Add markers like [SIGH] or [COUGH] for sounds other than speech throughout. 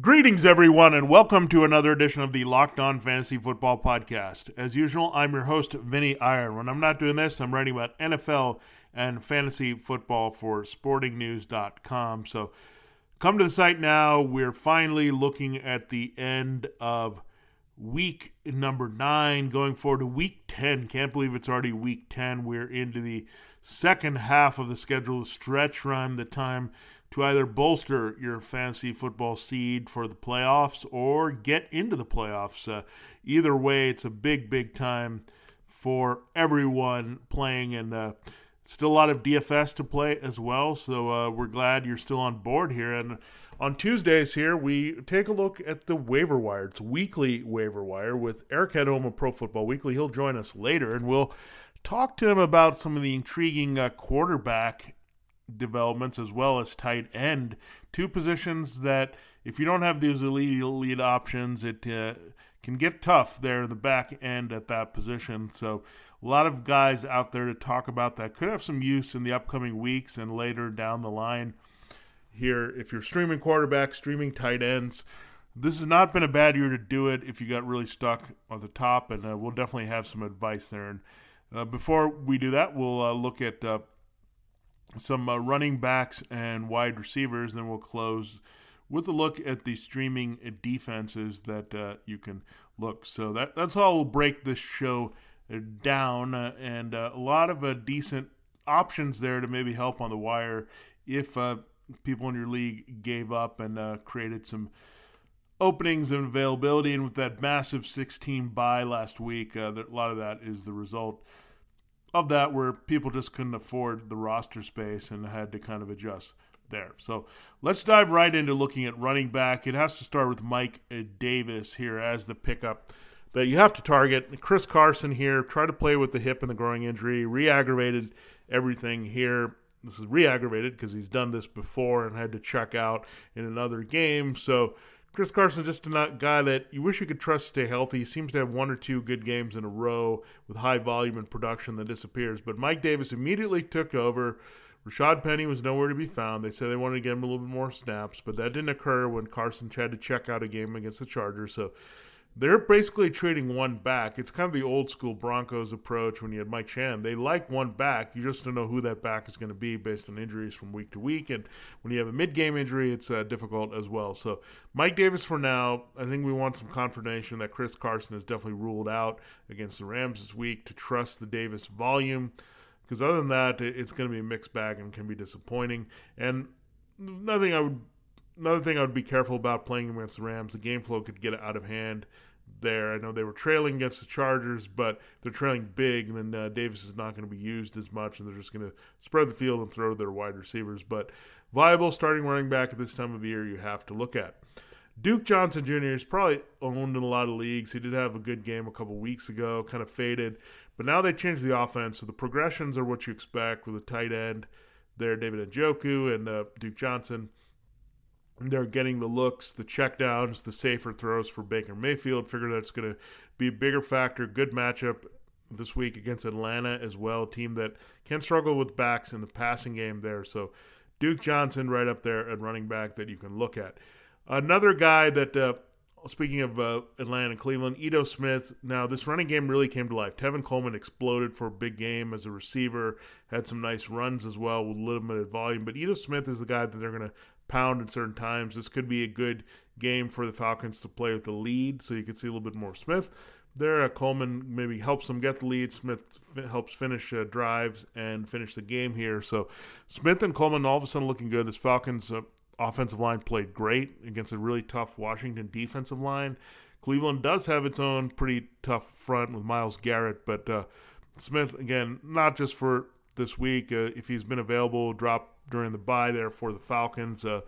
Greetings, everyone, and welcome to another edition of the Locked On Fantasy Football Podcast. As usual, I'm your host, Vinny Iyer. When I'm not doing this, I'm writing about NFL and fantasy football for sportingnews.com. So come to the site now. We're finally looking at the end of week number nine, going forward to week 10. Can't believe it's already week 10. We're into the second half of the schedule, the stretch run, the time to either bolster your fantasy football seed for the playoffs or get into the playoffs. Uh, either way, it's a big, big time for everyone playing, and uh, still a lot of DFS to play as well. So uh, we're glad you're still on board here. And on Tuesdays here, we take a look at the waiver wire. It's weekly waiver wire with Eric Edholm of Pro Football Weekly. He'll join us later, and we'll talk to him about some of the intriguing uh, quarterback developments as well as tight end. Two positions that, if you don't have these elite, elite options, it uh, can get tough there in the back end at that position. So, a lot of guys out there to talk about that could have some use in the upcoming weeks and later down the line. Here, if you're streaming quarterbacks, streaming tight ends, this has not been a bad year to do it if you got really stuck at the top, and uh, we'll definitely have some advice there. And uh, before we do that, we'll uh, look at uh, some uh, running backs and wide receivers. Then we'll close with a look at the streaming defenses that uh, you can look. So that that's all. We'll break this show down, uh, and uh, a lot of uh, decent options there to maybe help on the wire if uh, people in your league gave up and created some openings and availability. And with that massive 16 bye last week, a lot of that is the result of that where people just couldn't afford the roster space and had to kind of adjust there. So let's dive right into looking at running back. It has to start with Mike Davis here as the pickup that you have to target. Chris Carson here, try to play with the hip and the groin injury, re aggravated everything here. This is re aggravated because he's done this before and had to check out in another game. So Chris Carson just a guy that you wish you could trust to stay healthy. He seems to have one or two good games in a row with high volume and production that disappears. But Mike Davis immediately took over. Rashad Penny was nowhere to be found. They said they wanted to get him a little bit more snaps, but that didn't occur when Carson had to check out a game against the Chargers. So they're basically trading one back. It's kind of the old school Broncos approach when you had Mike Shanahan. They like one back. You just don't know who that back is going to be based on injuries from week to week. And when you have a mid game injury, it's uh, difficult as well. So, Mike Davis for now, I think we want some confirmation that Chris Carson is definitely ruled out against the Rams this week to trust the Davis volume. Because other than that, it's going to be a mixed bag and can be disappointing. And nothing I would another thing I would be careful about playing against the Rams. The game flow could get out of hand there. I know they were trailing against the Chargers, but if they're trailing big, then uh, Davis is not going to be used as much, and they're just going to spread the field and throw their wide receivers. But viable starting running back at this time of year, you have to look at. Duke Johnson Jr. is probably owned in a lot of leagues. He did have a good game a couple weeks ago, kind of faded, but now they changed the offense, so the progressions are what you expect with a tight end there, David Njoku and uh, Duke Johnson. They're getting the looks, the checkdowns, the safer throws for Baker Mayfield. Figure that's going to be a bigger factor. Good matchup this week against Atlanta as well, team that can struggle with backs in the passing game there. So Duke Johnson right up there at running back that you can look at. Another guy that, uh, speaking of uh, Atlanta and Cleveland, Ito Smith. Now, this running game really came to life. Tevin Coleman exploded for a big game as a receiver, had some nice runs as well with limited volume. But Ito Smith is the guy that they're going to pound at certain times. This could be a good game for the Falcons to play with the lead, so you can see a little bit more Smith. There, uh, Coleman maybe helps them get the lead. Smith f- helps finish uh, drives and finish the game here. So Smith and Coleman all of a sudden looking good. This Falcons uh, offensive line played great against a really tough Washington defensive line. Cleveland does have its own pretty tough front with Myles Garrett, but uh, Smith again, not just for this week. Uh, if he's been available, drop during the bye there for the Falcons. Uh,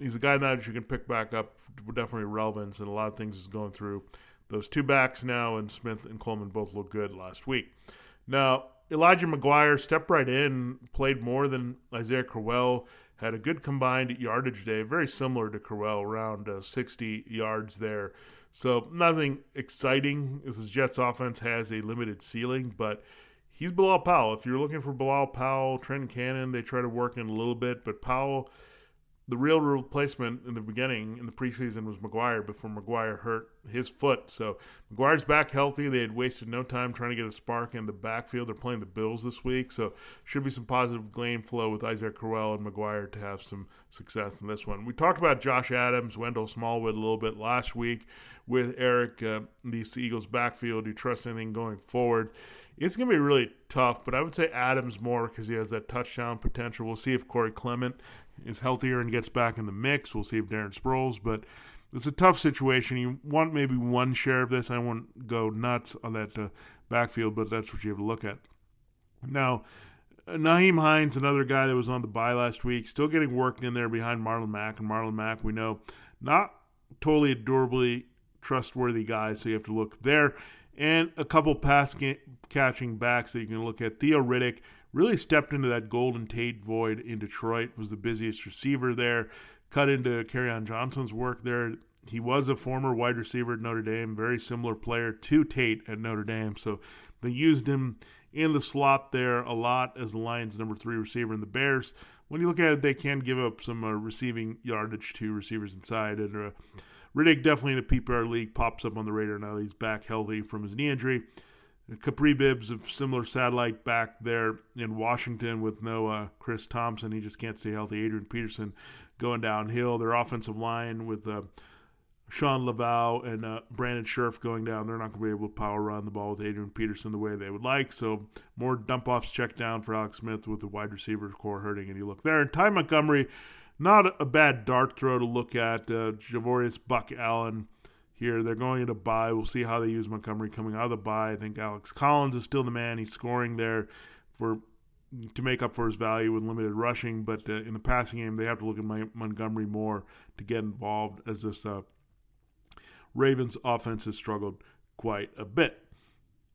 he's a guy now that you can pick back up definitely relevance and a lot of things is going through. those two backs now, and Smith and Coleman both look good last week. Now, Elijah McGuire stepped right in, played more than Isaiah Crowell, had a good combined yardage day, very similar to Crowell, around uh, 60 yards there. So nothing exciting. This Jets offense has a limited ceiling, but he's Bilal Powell. If you're looking for Bilal Powell, Trent Cannon, they try to work in a little bit, but Powell – the real replacement in the beginning in the preseason was McGuire before McGuire hurt his foot. So McGuire's back healthy. They had wasted no time trying to get a spark in the backfield. They're playing the Bills this week, so should be some positive game flow with Isaac Crowell and McGuire to have some success in this one. We talked about Josh Adams, Wendell Smallwood a little bit last week with Eric, uh, the Eagles backfield. Do you trust anything going forward? It's going to be really tough, but I would say Adams more because he has that touchdown potential. We'll see if Corey Clement is healthier and gets back in the mix. We'll see if Darren Sproles, but it's a tough situation. You want maybe one share of this. I won't go nuts on that uh, backfield, but that's what you have to look at. Now, Nyheim Hines, another guy that was on the bye last week, still getting worked in there behind Marlon Mack. And Marlon Mack, we know, not totally adorably trustworthy guy, so you have to look there. And a couple pass catching backs that you can look at. Theo Riddick really stepped into that Golden Tate void in Detroit, was the busiest receiver there, cut into Kerryon Johnson's work there. He was a former wide receiver at Notre Dame, very similar player to Tate at Notre Dame. So they used him in the slot there a lot as the Lions' number three receiver. And the Bears, when you look at it, they can give up some uh, receiving yardage to receivers inside. And uh, Riddick definitely in a PPR league pops up on the radar now that he's back healthy from his knee injury. Kapri Bibbs, of similar satellite back there in Washington with no uh, Chris Thompson. He just can't stay healthy. Adrian Peterson going downhill. Their offensive line with uh, Shawn Lauvao and uh, Brandon Scherff going down. They're not going to be able to power run the ball with Adrian Peterson the way they would like. So more dump offs check down for Alex Smith with the wide receiver corps hurting. And you look there. And Ty Montgomery, not a bad dart throw to look at. Uh, Javorius Buck Allen here. They're going into bye. We'll see how they use Montgomery coming out of the bye. I think Alex Collins is still the man. He's scoring there for to make up for his value with limited rushing. But uh, in the passing game, they have to look at my, Montgomery more to get involved as this uh, Ravens offense has struggled quite a bit.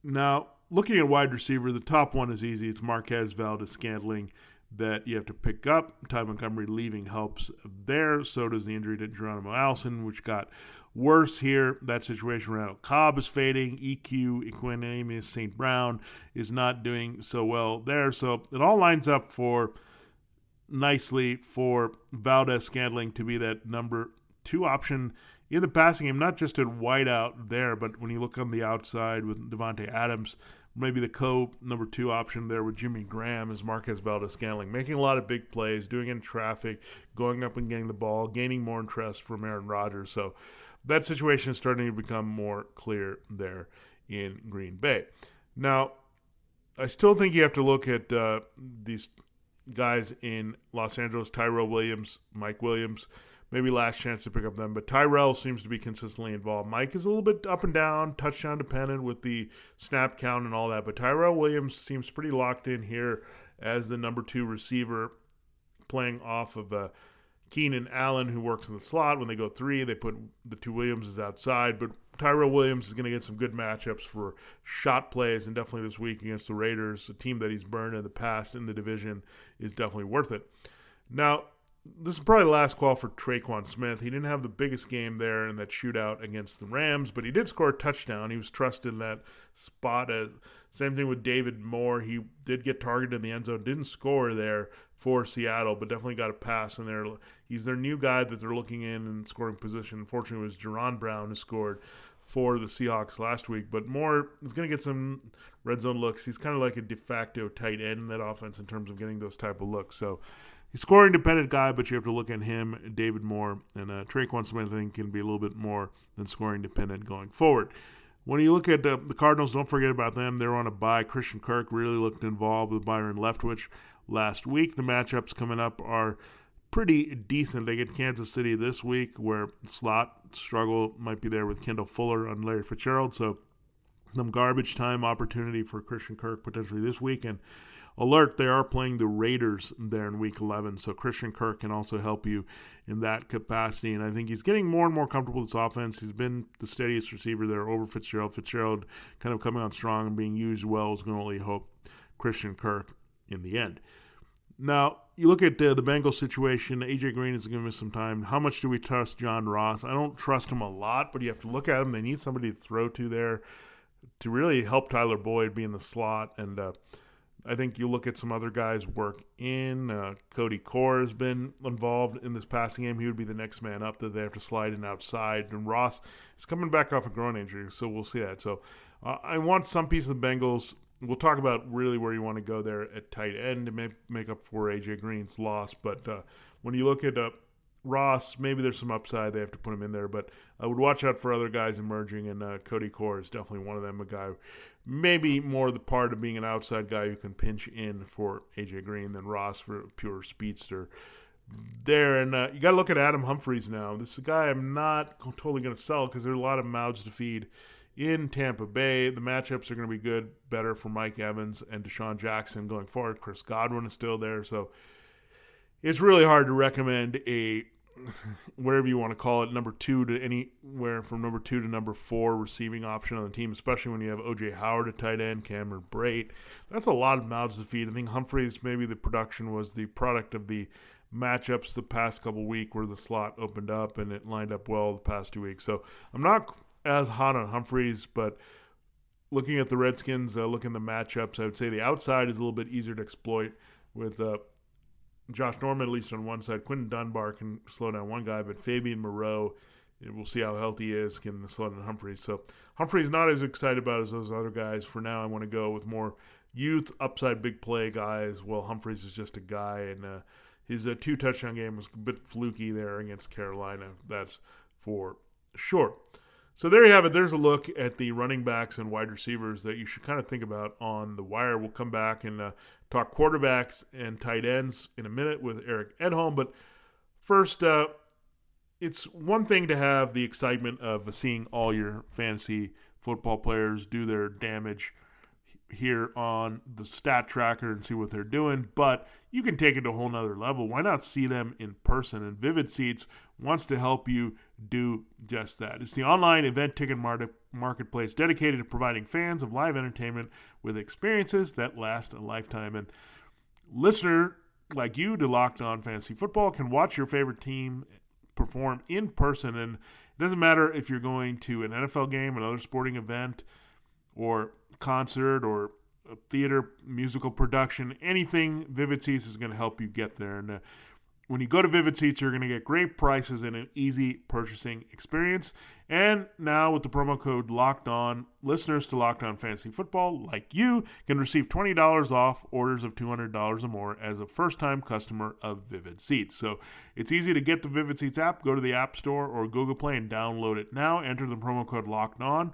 Now, looking at wide receiver, the top one is easy. It's Marquez Valdes-Scantling that you have to pick up. Ty Montgomery leaving helps there. So does the injury to Geronimo Allison, which got worse here. That situation around Cobb is fading. EQ, Equanimeous St. Brown is not doing so well there. So it all lines up for nicely for Valdes-Scantling to be that number two option in the passing game, not just at wideout there, but when you look on the outside with Davante Adams, maybe the co number two option there with Jimmy Graham is Marquez Valdes-Scantling, making a lot of big plays, doing in traffic, going up and getting the ball, gaining more interest from Aaron Rodgers. So that situation is starting to become more clear there in Green Bay. Now, I still think you have to look at uh, these guys in Los Angeles Tyrell Williams, Mike Williams, maybe last chance to pick up them, but Tyrell seems to be consistently involved. Mike is a little bit up and down, touchdown dependent with the snap count and all that, but Tyrell Williams seems pretty locked in here as the number two receiver playing off of a Keenan Allen, who works in the slot. When they go three, they put the two Williamses outside. But Tyrell Williams is going to get some good matchups for shot plays, and definitely this week against the Raiders, a team that he's burned in the past in the division, is definitely worth it. Now, this is probably the last call for Tre'Quan Smith. He didn't have the biggest game there in that shootout against the Rams, but he did score a touchdown. He was trusted in that spot. As, same thing with David Moore. He did get targeted in the end zone, didn't score there for Seattle, but definitely got a pass in there. He's their new guy that they're looking in and scoring position. Unfortunately, it was Jaron Brown who scored for the Seahawks last week, but Moore is going to get some red zone looks. He's kind of like a de facto tight end in that offense in terms of getting those type of looks. So he's scoring dependent guy, but you have to look at him, David Moore, and uh, Tre'Quan Smith. I think can be a little bit more than scoring dependent going forward. When you look at uh, the Cardinals, don't forget about them. They're on a bye. Christian Kirk really looked involved with Byron Leftwich last week. The matchups coming up are pretty decent. They get Kansas City this week, where slot struggle might be there with Kendall Fuller on Larry Fitzgerald. So some garbage time opportunity for Christian Kirk potentially this weekend. Alert, they are playing the Raiders there in week 11, so Christian Kirk can also help you in that capacity. And I think he's getting more and more comfortable with this offense. He's been the steadiest receiver there over Fitzgerald. Fitzgerald kind of coming on strong and being used well is going to only hope Christian Kirk in the end. Now, you look at uh, the Bengals situation. AJ Green is going to miss some time. How much do we trust John Ross? I don't trust him a lot, but you have to look at him. They need somebody to throw to there to really help Tyler Boyd be in the slot. And uh, I think you look at some other guys work in. Uh, Cody Core has been involved in this passing game. He would be the next man up that they have to slide in outside. And Ross is coming back off a groin injury, so we'll see that. So uh, I want some piece of the Bengals we'll talk about really where you want to go there at tight end to make, make up for AJ Green's loss. But uh, when you look at uh, Ross, maybe there's some upside. They have to put him in there, but I would watch out for other guys emerging, and uh, Cody Core is definitely one of them. A guy, maybe more the part of being an outside guy who can pinch in for AJ Green than Ross for pure speedster. There and uh, you got to look at Adam Humphries now. This is a guy I'm not totally going to sell because there are a lot of mouths to feed in Tampa Bay. The matchups are going to be good, better for Mike Evans and DeSean Jackson going forward. Chris Godwin is still there, so it's really hard to recommend a [LAUGHS] whatever you want to call it, number two to anywhere from number two to number four receiving option on the team, especially when you have OJ Howard at tight end, Cameron Brate. That's a lot of mouths to feed. I think Humphries maybe the production was the product of the matchups the past couple week where the slot opened up and it lined up well the past two weeks. So I'm not as hot on Humphries, but looking at the Redskins, uh, looking at the matchups, I would say the outside is a little bit easier to exploit with uh, Josh Norman, at least on one side. Quinton Dunbar can slow down one guy, but Fabian Moreau, we'll see how healthy he is, can slow down Humphries. So Humphries not as excited about as those other guys. For now, I want to go with more youth, upside, big play guys. Well, Humphries is just a guy, and uh, his uh, two touchdown game was a bit fluky there against Carolina. That's for sure. So there you have it. There's a look at the running backs and wide receivers that you should kind of think about on the wire. We'll come back and uh, talk quarterbacks and tight ends in a minute with Eric Edholm. But first, uh, it's one thing to have the excitement of seeing all your fantasy football players do their damage here on the stat tracker and see what they're doing, but you can take it to a whole nother level. Why not see them in person? And Vivid Seats wants to help you do just that. It's the online event ticket marketplace dedicated to providing fans of live entertainment with experiences that last a lifetime. And listener like you to Locked On Fantasy Football can watch your favorite team perform in person. And it doesn't matter if you're going to an NFL game, another sporting event, or concert or a theater, musical production, anything, Vivid is going to help you get there. And uh, when you go to Vivid Seats, you're going to get great prices and an easy purchasing experience. And now with the promo code Locked On, listeners to Locked On Fantasy Football, like you, can receive $20 off orders of $200 or more as a first-time customer of Vivid Seats. So it's easy to get the Vivid Seats app. Go to the App Store or Google Play and download it now. Enter the promo code Locked On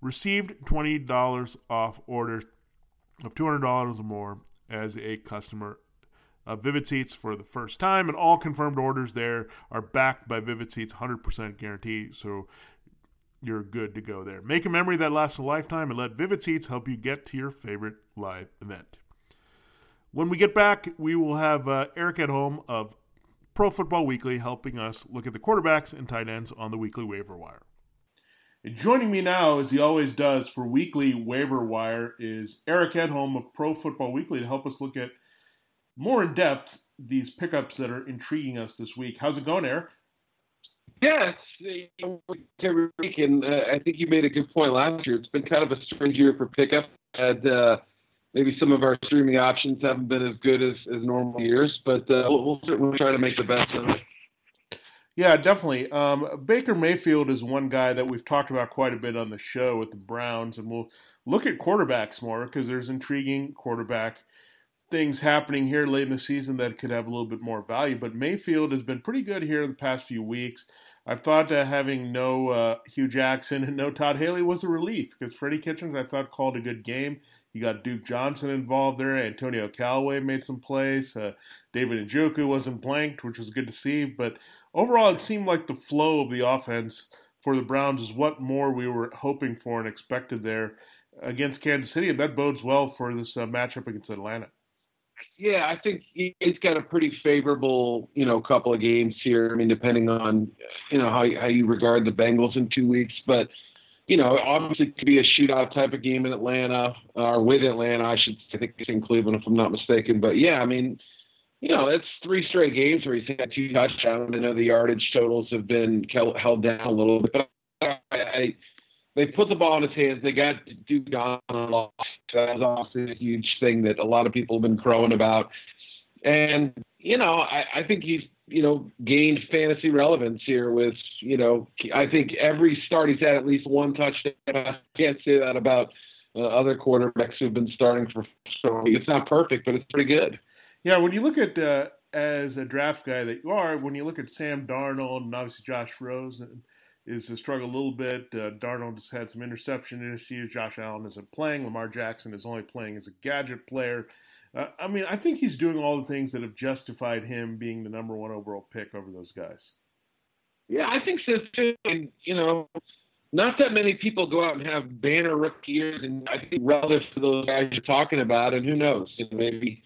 received $20 off orders of $200 or more as a customer of Vivid Seats for the first time, and all confirmed orders there are backed by Vivid Seats 100% guarantee, so you're good to go there. Make a memory that lasts a lifetime and let Vivid Seats help you get to your favorite live event. When we get back, we will have uh, Eric Edholm of Pro Football Weekly helping us look at the quarterbacks and tight ends on the weekly waiver wire. Joining me now, as he always does for weekly waiver wire, is Eric Edholm of Pro Football Weekly to help us look at more in depth these pickups that are intriguing us this week. How's it going, Eric? Yes, every week, and uh, I think you made a good point last year. It's been kind of a strange year for pickup. And uh, maybe some of our streaming options haven't been as good as, as normal years, but uh, we'll, we'll certainly try to make the best of it. Yeah, definitely. Um, Baker Mayfield is one guy that we've talked about quite a bit on the show with the Browns, and we'll look at quarterbacks more because there's intriguing quarterback things happening here late in the season that could have a little bit more value. But Mayfield has been pretty good here the past few weeks. I've thought uh, having no uh, Hue Jackson and no Todd Haley was a relief because Freddie Kitchens, I thought, called a good game. You got Duke Johnson involved there. Antonio Callaway made some plays. Uh, David Njoku wasn't blanked, which was good to see. But overall, it seemed like the flow of the offense for the Browns is what more we were hoping for and expected there against Kansas City, and that bodes well for this uh, matchup against Atlanta. Yeah, I think he's got a pretty favorable, you know, couple of games here. I mean, depending on, you know, how how you regard the Bengals in two weeks, but you know, obviously it could be a shootout type of game in Atlanta or with Atlanta. I should I think it's in Cleveland if I'm not mistaken. But yeah, I mean, you know, it's three straight games where he's had two touchdowns. I know the yardage totals have been held down a little bit, but I, I they put the ball in his hands. They got Duke on a loss. That was also a huge thing that a lot of people have been crowing about. And you know, I, I think he's you know gained fantasy relevance here with you know I think every start he's had at least one touchdown. I can't say that about uh, other quarterbacks who've been starting for. So it's not perfect, but it's pretty good. Yeah, when you look at uh, as a draft guy that you are, when you look at Sam Darnold and obviously Josh Rosen is a struggle a little bit. Uh, Darnold has had some interception issues. Josh Allen isn't playing. Lamar Jackson is only playing as a gadget player. Uh, I mean, I think he's doing all the things that have justified him being the number one overall pick over those guys. Yeah, I think so too. And you know, not that many people go out and have banner rookie years, and I think relative to those guys you're talking about, and who knows, maybe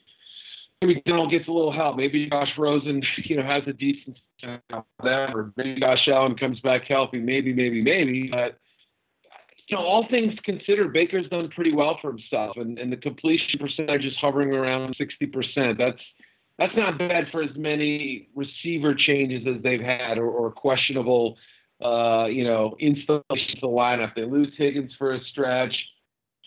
maybe Darnold gets a little help. Maybe Josh Rosen, you know, has a decent that, or maybe Josh Allen comes back healthy. Maybe, maybe, maybe. But you know, all things considered, Baker's done pretty well for himself, and, and the completion percentage is hovering around 60%. That's that's not bad for as many receiver changes as they've had, or, or questionable, uh, you know, installation the lineup. They lose Higgins for a stretch.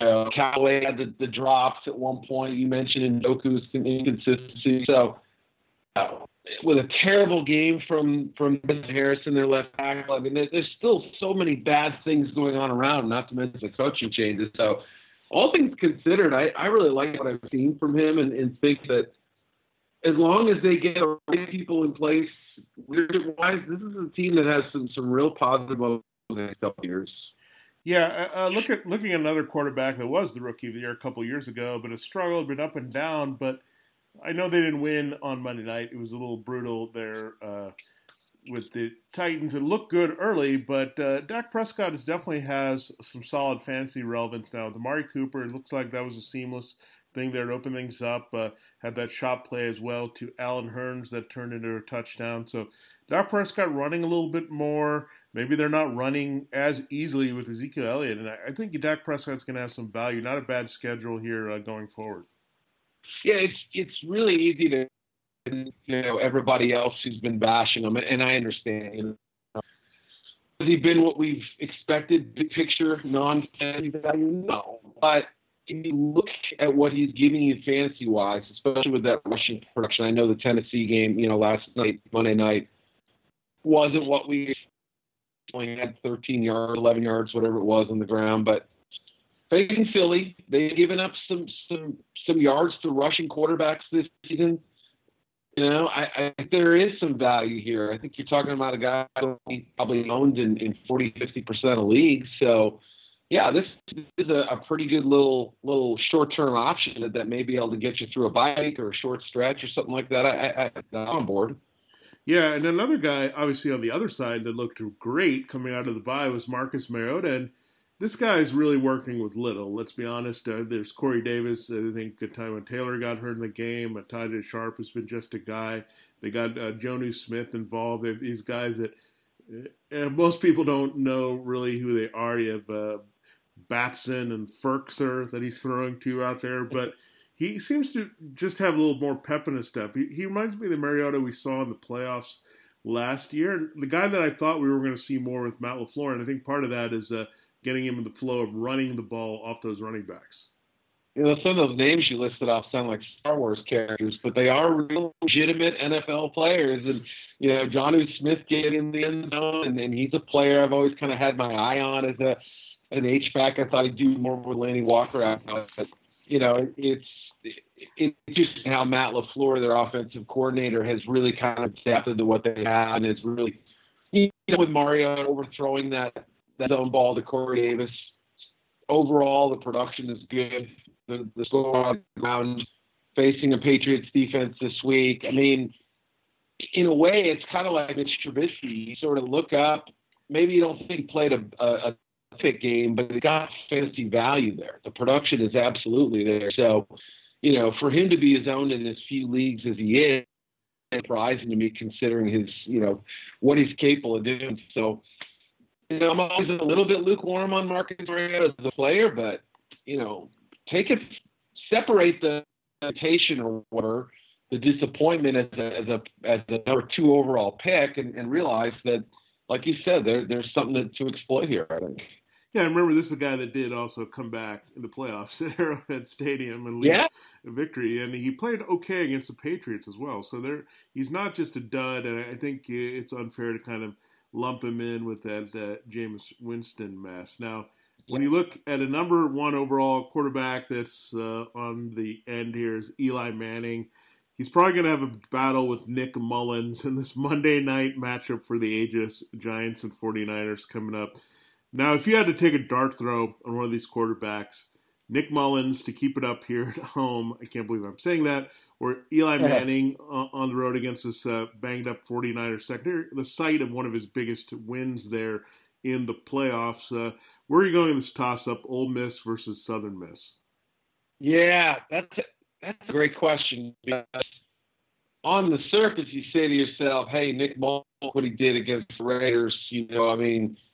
Uh, Callaway had the, the drops at one point. You mentioned Njoku's inconsistency. So, uh, with a terrible game from from Harrison, their left tackle. I mean, there, there's still so many bad things going on around. Not to mention the coaching changes. So, all things considered, I, I really like what I've seen from him, and, and think that as long as they get the right people in place, leadership wise, this is a team that has some some real positive over the next couple years. Yeah, uh, uh, look at looking at another quarterback that was the rookie of the year a couple years ago, but has struggled, been up and down. But I know they didn't win on Monday night. It was a little brutal there uh, with the Titans. It looked good early, but uh, Dak Prescott is definitely has some solid fantasy relevance now. The Amari Cooper, it looks like that was a seamless thing there to open things up. Uh, had that shot play as well to Allen Hurns that turned into a touchdown. So Dak Prescott running a little bit more. Maybe they're not running as easily with Ezekiel Elliott, and I, think Dak Prescott's going to have some value. Not a bad schedule here uh, going forward. Yeah, it's it's really easy to you know everybody else who's been bashing him, and I understand. You know, has he been what we've expected? Big picture, non-fantasy value, no. But if you look at what he's giving you fantasy wise, especially with that rushing production, I know the Tennessee game, you know, last night, Monday night, wasn't what we only had 13 yards, 11 yards, whatever it was on the ground. But facing Philly, they've given up some some some yards to rushing quarterbacks this season. You know, I, I there is some value here. I think you're talking about a guy probably owned in, in 40, 50 percent of leagues. So, yeah, this is a, a pretty good little little short term option that, that may be able to get you through a bike or a short stretch or something like that. I, I, I'm on board. Yeah, and another guy, obviously on the other side, that looked great coming out of the bye was Marcus Mariota, and this guy is really working with little. Let's be honest. Uh, there's Corey Davis. I think Tyrod Taylor got hurt in the game. Uh, Sharpe has been just a guy. They got uh, Jonnu Smith involved. They're these guys that uh, most people don't know really who they are. You have uh, Batson and Firkser that he's throwing to out there, but he seems to just have a little more pep in his step. He, he reminds me of the Mariota we saw in the playoffs last year. The guy that I thought we were going to see more with Matt LaFleur, and I think part of that is uh, getting him in the flow of running the ball off those running backs. You know, some of those names you listed off sound like Star Wars characters, but they are real legitimate NFL players. And, you know, Jonnu Smith get in the end zone, and, and he's a player I've always kind of had my eye on as a an H-back. I thought he'd do more with Lanny Walker. But, you know, it's it's just how Matt LaFleur, their offensive coordinator, has really kind of adapted to what they have and is really, you know, with Mario overthrowing that that zone ball to Corey Davis. Overall, the production is good. The, the score on the ground, facing a Patriots defense this week. I mean, in a way, it's kind of like Mitch Trubisky. You sort of look up maybe you don't think played a, a, a game, but it got fantasy value there. The production is absolutely there. So, you know, for him to be his own in as few leagues as he is, surprising to me considering his, you know, what he's capable of doing. So, you know, I'm always a little bit lukewarm on Marcus Mariota as a player, but you know, take it, separate the hesitation or whatever, the disappointment as a as a as the number two overall pick, and, and realize that, like you said, there there's something to, to exploit here. I think. Yeah, I remember this is a guy that did also come back in the playoffs [LAUGHS] at Arrowhead Stadium and lead yeah. a victory, and he played okay against the Patriots as well. So there, he's not just a dud, and I think it's unfair to kind of lump him in with that uh, Jameis Winston mess. Now, when you look at a number one overall quarterback that's uh, on the end here is Eli Manning. He's probably going to have a battle with Nick Mullens in this [LAUGHS] Monday night matchup for the ages Giants and 49ers coming up. Now, if you had to take a dart throw on one of these quarterbacks, Nick Mullens to keep it up here [LAUGHS] at home, I can't believe I'm saying that, or Eli Manning uh, on the road against this uh, banged up 49ers secondary, the site of one of his biggest wins there in the playoffs. Uh, where are you going in this toss up, Ole Miss versus Southern Miss? Yeah, that's a, that's a great question. Because on the surface, you say to yourself, hey, Nick Mullens, what he did against the Raiders, you know, I mean –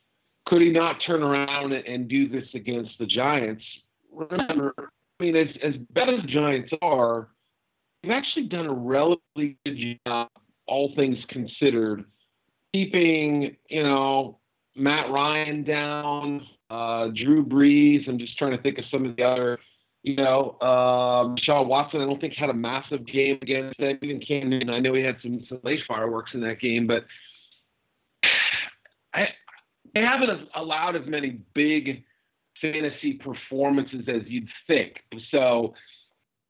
could he not turn around and do this against the Giants? Remember, I mean, as, as bad as the Giants are, they've actually done a relatively good job, all things considered, keeping, you know, Matt Ryan down, uh, Drew Brees. I'm just trying to think of some of the other, you know, um, Sean Watson. I don't think had a massive game against them. Even Cam Newton. I know he had some, some late fireworks in that game, but [SIGHS] I they haven't allowed as many big fantasy performances as you'd think. So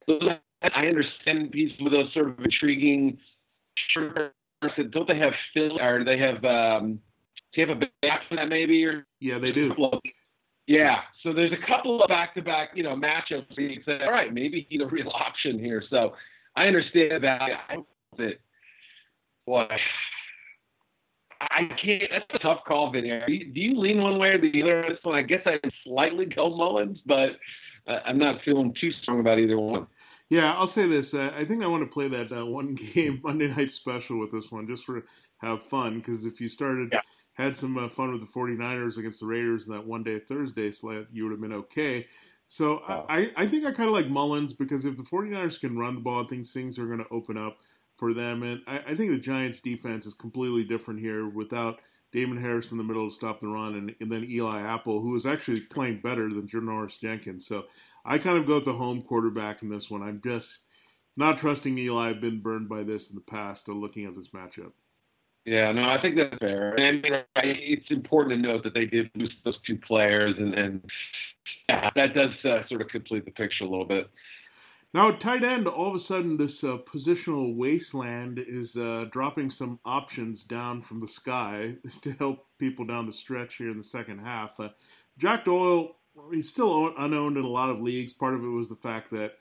I understand these with those sort of intriguing. Don't they have Phil or they have? Um, do you have a back for that maybe? Or yeah, they do. Yeah, so there's a couple of back-to-back, you know, matchups you say, all right, maybe he's a real option here. So I understand that. I that boy, I can't. That's a tough call, Vinny. Do you, do you lean one way or the other on this one? I guess I slightly go Mullens, but uh, I'm not feeling too strong about either one. Yeah, I'll say this. Uh, I think I want to play that uh, one [LAUGHS] game Monday night special with this one just for have fun. Because if you started yeah. had some uh, fun with the 49ers against the Raiders in that one day Thursday slate, you would have been okay. So. I, I think I kind of like Mullens because if the 49ers can run the ball, I think things are going to open up for them. And I, I, think the Giants' defense is completely different here without Damon Harris in the middle to stop the run, and, and then Eli Apple, who is actually playing better than Janoris Jenkins. So I kind of go with the home quarterback in this one. I'm just not trusting Eli. I've been burned by this in the past. Uh, looking at this matchup. Yeah, no, I think that's fair. And I mean, it's important to note that they did lose those two players, and, and yeah, that does uh, sort of complete the picture a little bit. Now, tight end, all of a sudden, this uh, positional wasteland is uh, dropping some options down from the sky [LAUGHS] to help people down the stretch here in the second half. Uh, Jack Doyle, he's still unowned in a lot of leagues. Part of it was the fact that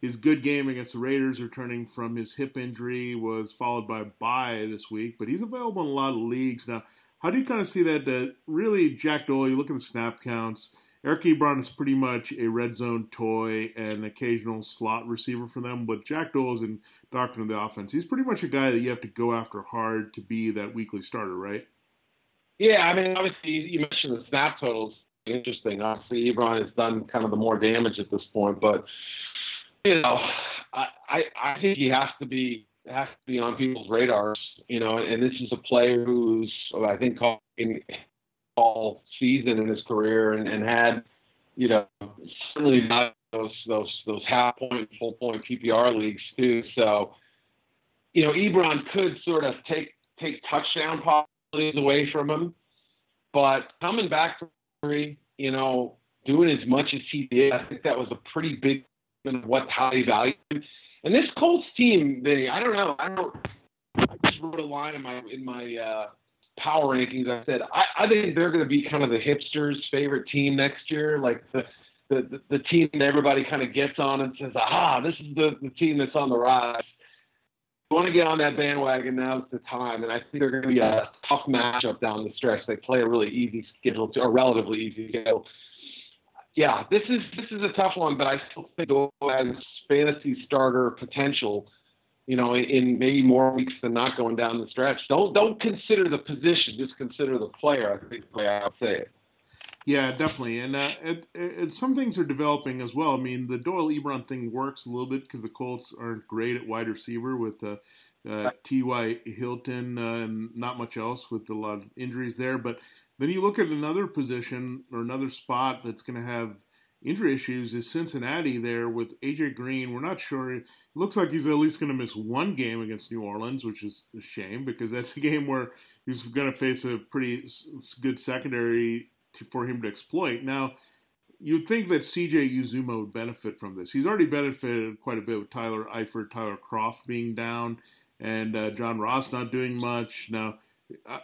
his good game against the Raiders, returning from his hip injury, was followed by a bye this week, but he's available in a lot of leagues. Now, how do you kind of see that? Uh, really, Jack Doyle, you look at the snap counts Eric Ebron is pretty much a red zone toy and an occasional slot receiver for them, but Jack Doyle is in of the offense. He's pretty much a guy that you have to go after hard to be that weekly starter, right? Yeah, I mean, obviously you mentioned the snap totals. Interesting. Obviously, Ebron has done kind of the more damage at this point, but you know, I I, I think he has to be has to be on people's radars. You know, and this is a player who's I think in all season in his career and, and had, you know, certainly not those those those half point, full point PPR leagues too. So, you know, Ebron could sort of take take touchdown possibilities away from him, but coming back from three, you know, doing as much as he did, I think that was a pretty big what how they value him. And this Colts team, they I don't know, I don't. I just wrote a line in my in my uh, power rankings, I said I, I think they're going to be kind of the hipsters' favorite team next year, like the the, the, team that everybody kind of gets on and says, "Aha, this is the, the team that's on the rise." You want to get on that bandwagon, now's the time. And I think they're going to be a tough matchup down the stretch. They play a really easy schedule, to, a relatively easy schedule. Yeah, this is this is a tough one, but I still think Doyle has fantasy starter potential. You know, in maybe more weeks than not going down the stretch. Don't don't consider the position, just consider the player. I think the way I would say it. Yeah, definitely, and uh, it, it, some things are developing as well. I mean, the Doyle Ebron thing works a little bit because the Colts aren't great at wide receiver with uh, uh, T.Y. Hilton uh, and not much else with a lot of injuries there. But then you look at another position or another spot that's going to have injury issues is Cincinnati there with AJ Green. We're not sure. It looks like he's at least going to miss one game against New Orleans, which is a shame because that's a game where he's going to face a pretty good secondary to, for him to exploit. Now, you'd think that CJ Uzomah would benefit from this. He's already benefited quite a bit with Tyler Eifert, Tyler Kroft being down, and uh, John Ross not doing much. Now,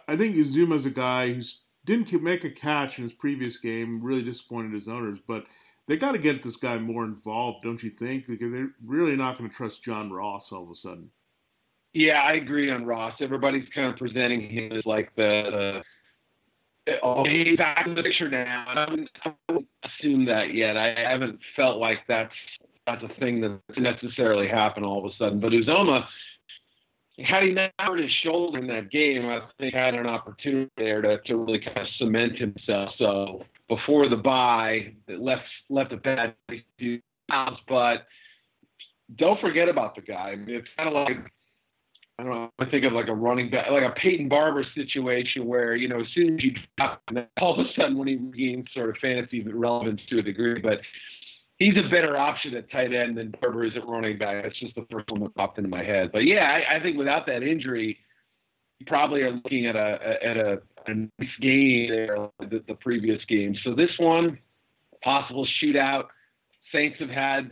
I think Uzomah's a guy who didn't make a catch in his previous game, really disappointed his owners, but they got to get this guy more involved, don't you think? Because they're really not going to trust John Ross all of a sudden. Yeah, I agree on Ross. Everybody's kind of presenting him as like the, oh, he's back in the picture now. I haven't, haven't assumed that yet. I haven't felt like that's that's a thing that necessarily happened all of a sudden. But Uzomah, had he not hurt his shoulder in that game, I think had an opportunity there to, to really kind of cement himself. So before the bye it left left a bad pounds, but don't forget about the guy. I mean, it's kind of like I don't know. I think of like a running back, like a Peyton Barber situation where you know as soon as you drop, all of a sudden when he regains sort of fantasy relevance to a degree, but he's a better option at tight end than Barber is at running back. That's just the first one that popped into my head. But yeah, I, I think without that injury, probably are looking at a at a, a nice game there the, the previous game. So this one, possible shootout. Saints have had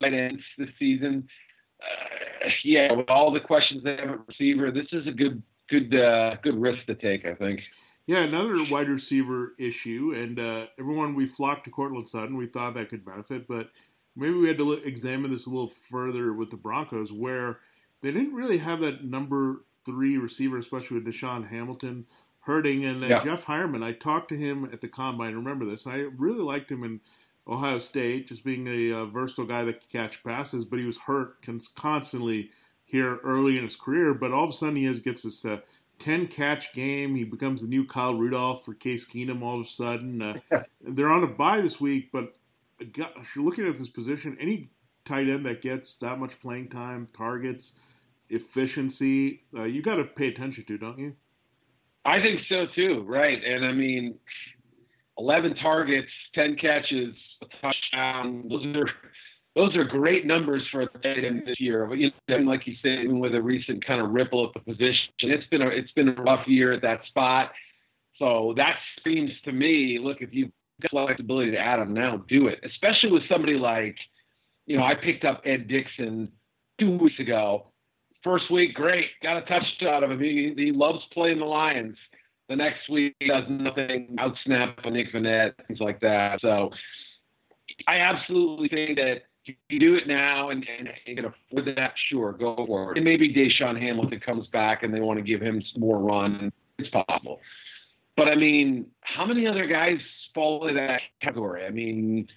tight ends this season uh, yeah, with all the questions they have at receiver, this is a good good uh, good risk to take. I think. Yeah, another wide receiver issue, and uh, everyone we flocked to Courtland Sutton. We thought that could benefit, but maybe we had to look, examine this a little further with the Broncos, where they didn't really have that number three receiver, especially with DaeSean Hamilton hurting. And uh, yeah. Jeff Heuerman, I talked to him at the combine. Remember this? I really liked him in Ohio State, just being a uh, versatile guy that could catch passes, but he was hurt constantly here early in his career. But all of a sudden, he has, gets this uh, 10 catch game. He becomes the new Kyle Rudolph for Case Keenum all of a sudden. Uh, [LAUGHS] they're on a bye this week, but gosh, looking at this position, any tight end that gets that much playing time, targets, efficiency, uh, you got to pay attention to, don't you? I think so too, right? And I mean, 11 targets, 10 catches, a touchdown. Those are those are great numbers for end this year. But you know, like you said, even with a recent kind of ripple at the position, it's been a it's been a rough year at that spot. So that seems to me, look, if you've got flexibility to add him now, do it. Especially with somebody like, you know, I picked up Ed Dickson two weeks ago. First week, great, got a touchdown of him. He, he loves playing the Lions. The next week he does nothing, outsnap a Nick Vannett, things like that. So I absolutely think that if you do it now and, and you can afford that, sure, go for it. And maybe DaeSean Hamilton comes back and they want to give him more run. It's possible. But I mean, how many other guys fall into that category? I mean,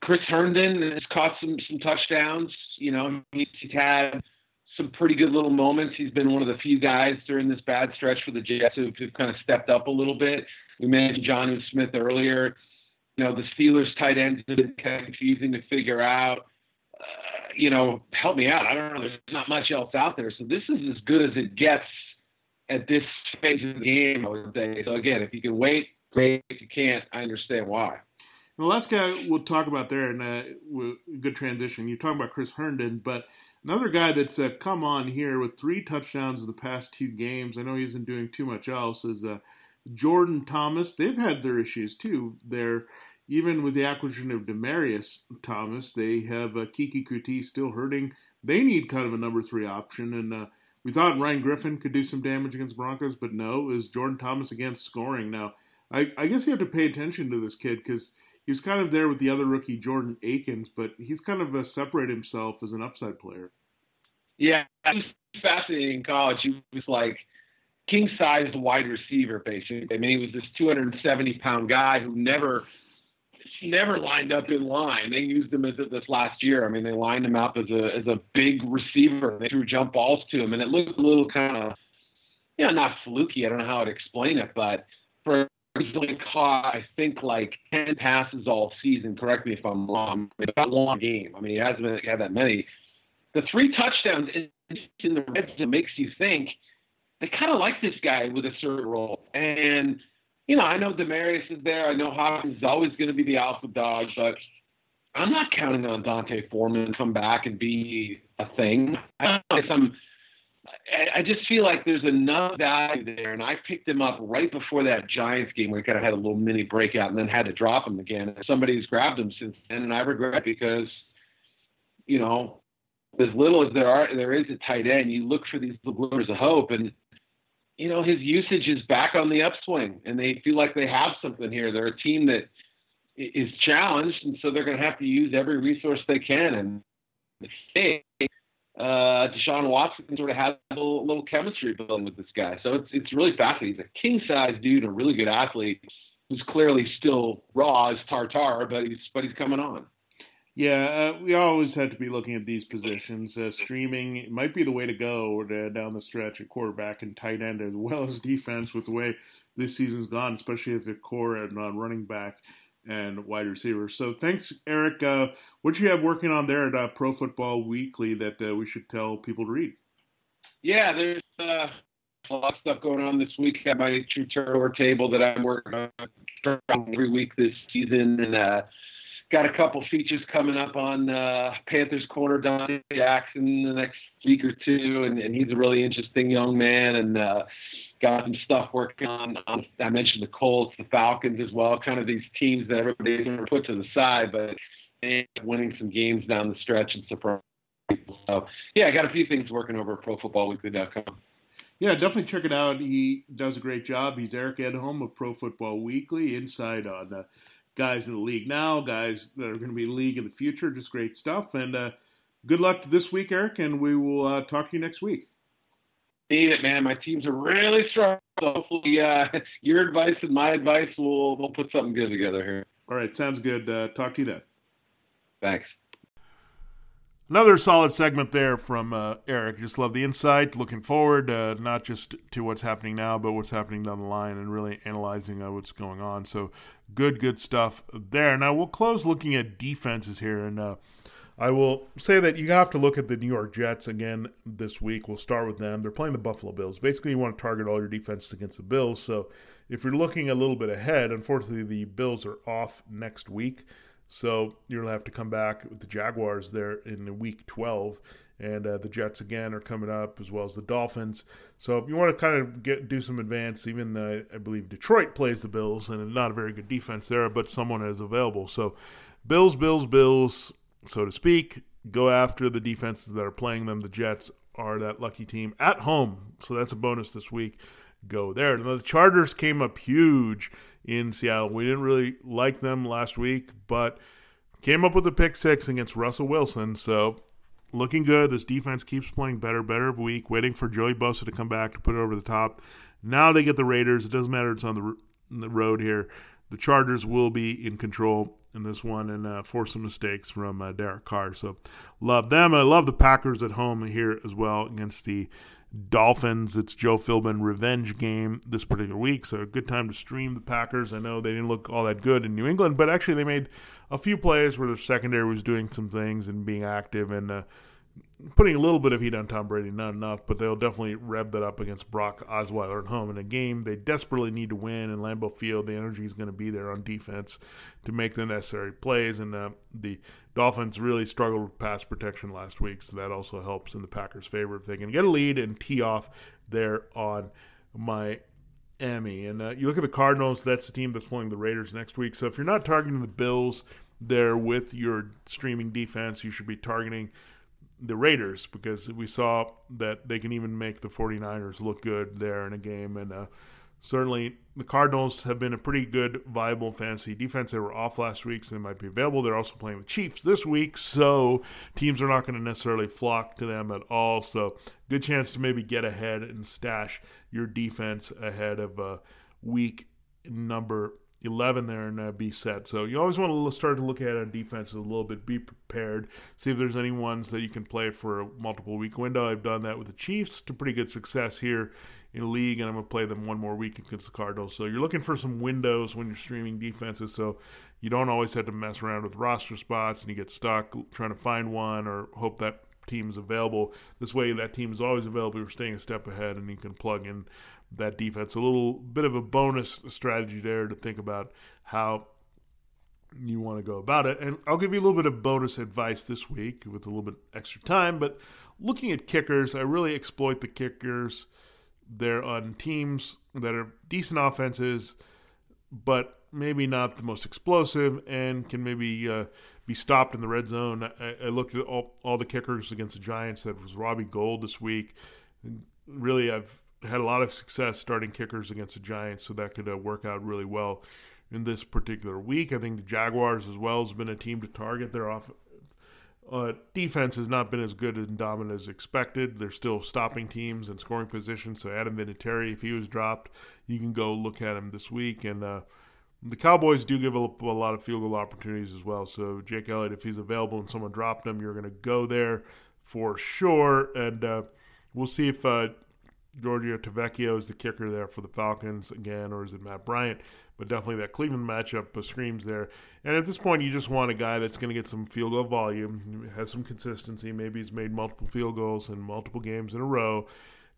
Chris Herndon has caught some some touchdowns. You know, he's had some pretty good little moments. He's been one of the few guys during this bad stretch for the Jets who've, who've kind of stepped up a little bit. We mentioned Jonnu Smith earlier. You know, the Steelers tight ends have been kind of confusing to figure out. Uh, you know, help me out. I don't know. There's not much else out there. So this is as good as it gets at this phase of the game, I would say. So again, if you can wait, great. If you can't, I understand why. The last guy we'll talk about there, and a good transition. You're talking about Chris Herndon, but Another guy that's uh, come on here with three touchdowns in the past two games. I know he isn't doing too much else. Is uh, Jordan Thomas? They've had their issues too. They're even with the acquisition of Demaryius Thomas, they have uh, Keke Coutee still hurting. They need kind of a number three option, and uh, we thought Ryan Griffin could do some damage against Broncos, but no, is Jordan Thomas against scoring now. I, I guess you have to pay attention to this kid because he was kind of there with the other rookie Jordan Akins, but he's kind of uh, separated himself as an upside player. Yeah, was fascinating in college. He was like king sized wide receiver, basically. I mean, he was this 270 pound guy who never never lined up in line. They used him as this last year. I mean, they lined him up as a as a big receiver. They threw jump balls to him, and it looked a little kind of, you know, not fluky. I don't know how to explain it, but for he's only caught, I think, like 10 passes all season. Correct me if I'm wrong. It's not a long game. I mean, he hasn't had that many. The three touchdowns in the red zone makes you think they kind of like this guy with a certain role. And, you know, I know Demaryius is there. I know Hopkins is always going to be the alpha dog, but I'm not counting on D'Onta Foreman to come back and be a thing. I don't I'm – I just feel like there's enough value there, and I picked him up right before that Giants game where he kind of had a little mini breakout and then had to drop him again. And somebody's grabbed him since then, and I regret it because, you know, as little as there are there is a tight end, you look for these glimmers of hope, and you know his usage is back on the upswing, and they feel like they have something here. They're a team that is challenged, and so they're going to have to use every resource they can. And uh, Deshaun Watson sort of has a little, little chemistry building with this guy. So it's it's really fascinating. He's a king size dude, a really good athlete who's clearly still raw as tartar, but he's but he's coming on. Yeah, uh, we always have to be looking at these positions. Uh, streaming might be the way to go to, down the stretch at quarterback and tight end as well as defense with the way this season's gone, especially if the core and uh, running back and wide receivers. So thanks, Eric. Uh, what you have working on there at uh, Pro Football Weekly that uh, we should tell people to read? Yeah, there's uh, a lot of stuff going on this week at my true turnover table that I'm working on every week this season, and uh, got a couple features coming up on uh, Panthers corner Donte Jackson in the next week or two, and, and he's a really interesting young man, and got some stuff working on, on. I mentioned the Colts, the Falcons as well. Kind of these teams that everybody's going put to the side, but winning some games down the stretch and surprise. So yeah, I got a few things working over at ProFootballWeekly.com. Yeah, definitely check it out. He does a great job. He's Eric Edholm of Pro Football Weekly, inside on the guys in the league now, guys that are going to be in the league in the future. Just great stuff. And uh, good luck to this week, Eric, and we will uh, talk to you next week need it, man. My teams are really strong. So hopefully, uh, [LAUGHS] your advice and my advice will will put something good together here. All right, sounds good. Uh, talk to you then. Thanks. Another solid segment there from uh, Eric. Just love the insight. Looking forward, uh, not just to what's happening now, but what's happening down the line, and really analyzing uh, what's going on. So, good, good stuff there. Now we'll close looking at defenses here, and uh, I will say that you have to look at the New York Jets again this week. We'll start with them. They're playing the Buffalo Bills. Basically, you want to target all your defenses against the Bills. So if you're looking a little bit ahead, unfortunately, the Bills are off next week. So you're going to have to come back with the Jaguars there in week 12. And uh, the Jets again are coming up, as well as the Dolphins. So if you want to kind of get do some advance, even uh, I believe Detroit plays the Bills, and not a very good defense there, but someone is available. So Bills, Bills, Bills so to speak, go after the defenses that are playing them. The Jets are that lucky team at home, so that's a bonus this week. Go there. Now, the Chargers came up huge in Seattle. We didn't really like them last week, but came up with a pick six against Russell Wilson. So looking good. This defense keeps playing better, better every week. Waiting for Joey Bosa to come back to put it over the top. Now they get the Raiders. It doesn't matter. It's on the, the road here. The Chargers will be in control in this one and uh, force some mistakes from uh, Derek Carr. So love them. I love the Packers at home here as well against the Dolphins. It's Joe Philbin revenge game this particular week, so a good time to stream the Packers. I know they didn't look all that good in New England, but actually they made a few plays where the secondary was doing some things and being active and. Uh, putting a little bit of heat on Tom Brady, not enough, but they'll definitely rev that up against Brock Osweiler at home in a game they desperately need to win. In Lambeau Field, the energy is going to be there on defense to make the necessary plays. And uh, the Dolphins really struggled with pass protection last week, so that also helps in the Packers' favor if they can get a lead and tee off there on Miami. And uh, you look at the Cardinals; that's the team that's playing the Raiders next week. So if you're not targeting the Bills there with your streaming defense, you should be targeting the Raiders because we saw that they can even make the 49ers look good there in a game. And uh, certainly the Cardinals have been a pretty good, viable fantasy defense. They were off last week, so they might be available. They're also playing the Chiefs this week, so teams are not going to necessarily flock to them at all. So, good chance to maybe get ahead and stash your defense ahead of uh, week number 11 there and uh, be set. So you always want to start to look at on defenses a little bit, be prepared, see if there's any ones that you can play for a multiple week window. I've done that with the Chiefs to pretty good success here in league, and I'm going to play them one more week against the Cardinals. So you're looking for some windows when you're streaming defenses, so you don't always have to mess around with roster spots and you get stuck trying to find one or hope that team is available. This way, that team is always available. You're staying a step ahead, and you can plug in that defense. A little bit of a bonus strategy there to think about how you want to go about it. And I'll give you a little bit of bonus advice this week with a little bit extra time. But looking at kickers, I really exploit the kickers. They're on teams that are decent offenses, but maybe not the most explosive and can maybe uh, be stopped in the red zone. I, I looked at all, all the kickers against the Giants. That was Robbie Gould this week. Really, I've had a lot of success starting kickers against the Giants, so that could uh, work out really well in this particular week. I think the Jaguars as well has been a team to target. Their off uh, defense has not been as good and dominant as expected. They're still stopping teams and scoring positions. So Adam Vinatieri, if he was dropped, you can go look at him this week. And uh, the Cowboys do give a, a, lot of field goal opportunities as well. So Jake Elliott, if he's available and someone dropped him, you're going to go there for sure. And uh, we'll see if uh, Giorgio Tavecchio is the kicker there for the Falcons again, or is it Matt Bryant? But definitely that Cleveland matchup screams there. And at this point, you just want a guy that's going to get some field goal volume, has some consistency. Maybe he's made multiple field goals in multiple games in a row.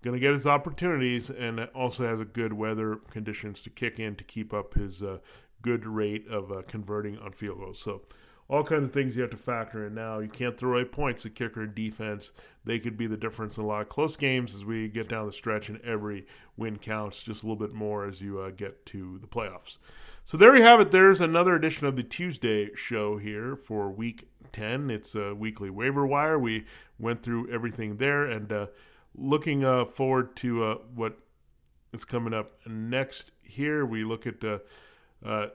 Going to get his opportunities, and also has a good weather conditions to kick in to keep up his uh, good rate of uh, converting on field goals. So all kinds of things you have to factor in now. You can't throw away points at kicker and defense. They could be the difference in a lot of close games as we get down the stretch, and every win counts just a little bit more as you uh, get to the playoffs. So there you have it. There's another edition of the Tuesday show here for week 10. It's a weekly waiver wire. We went through everything there and uh, looking uh, forward to uh, what is coming up next here. We look at uh, uh,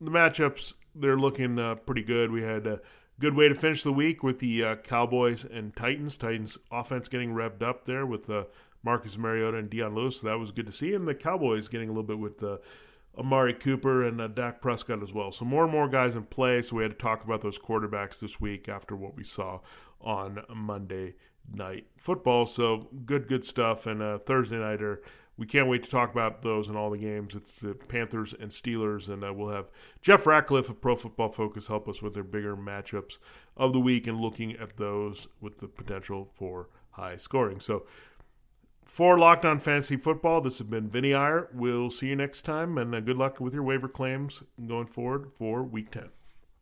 the matchups they're looking uh, pretty good. We had a good way to finish the week with the uh, Cowboys and Titans. Titans offense getting revved up there with uh, Marcus Mariota and Dion Lewis. So that was good to see. And the Cowboys getting a little bit with uh, Amari Cooper and uh, Dak Prescott as well. So more and more guys in play. So we had to talk about those quarterbacks this week after what we saw on Monday night football. So good, good stuff. And uh, Thursday nighter we can't wait to talk about those and all the games. It's the Panthers and Steelers, and uh, we'll have Jeff Ratcliffe of Pro Football Focus help us with their bigger matchups of the week and looking at those with the potential for high scoring. So, for Locked On Fantasy Football, this has been Vinny Iyer. We'll see you next time, and uh, good luck with your waiver claims going forward for Week 10.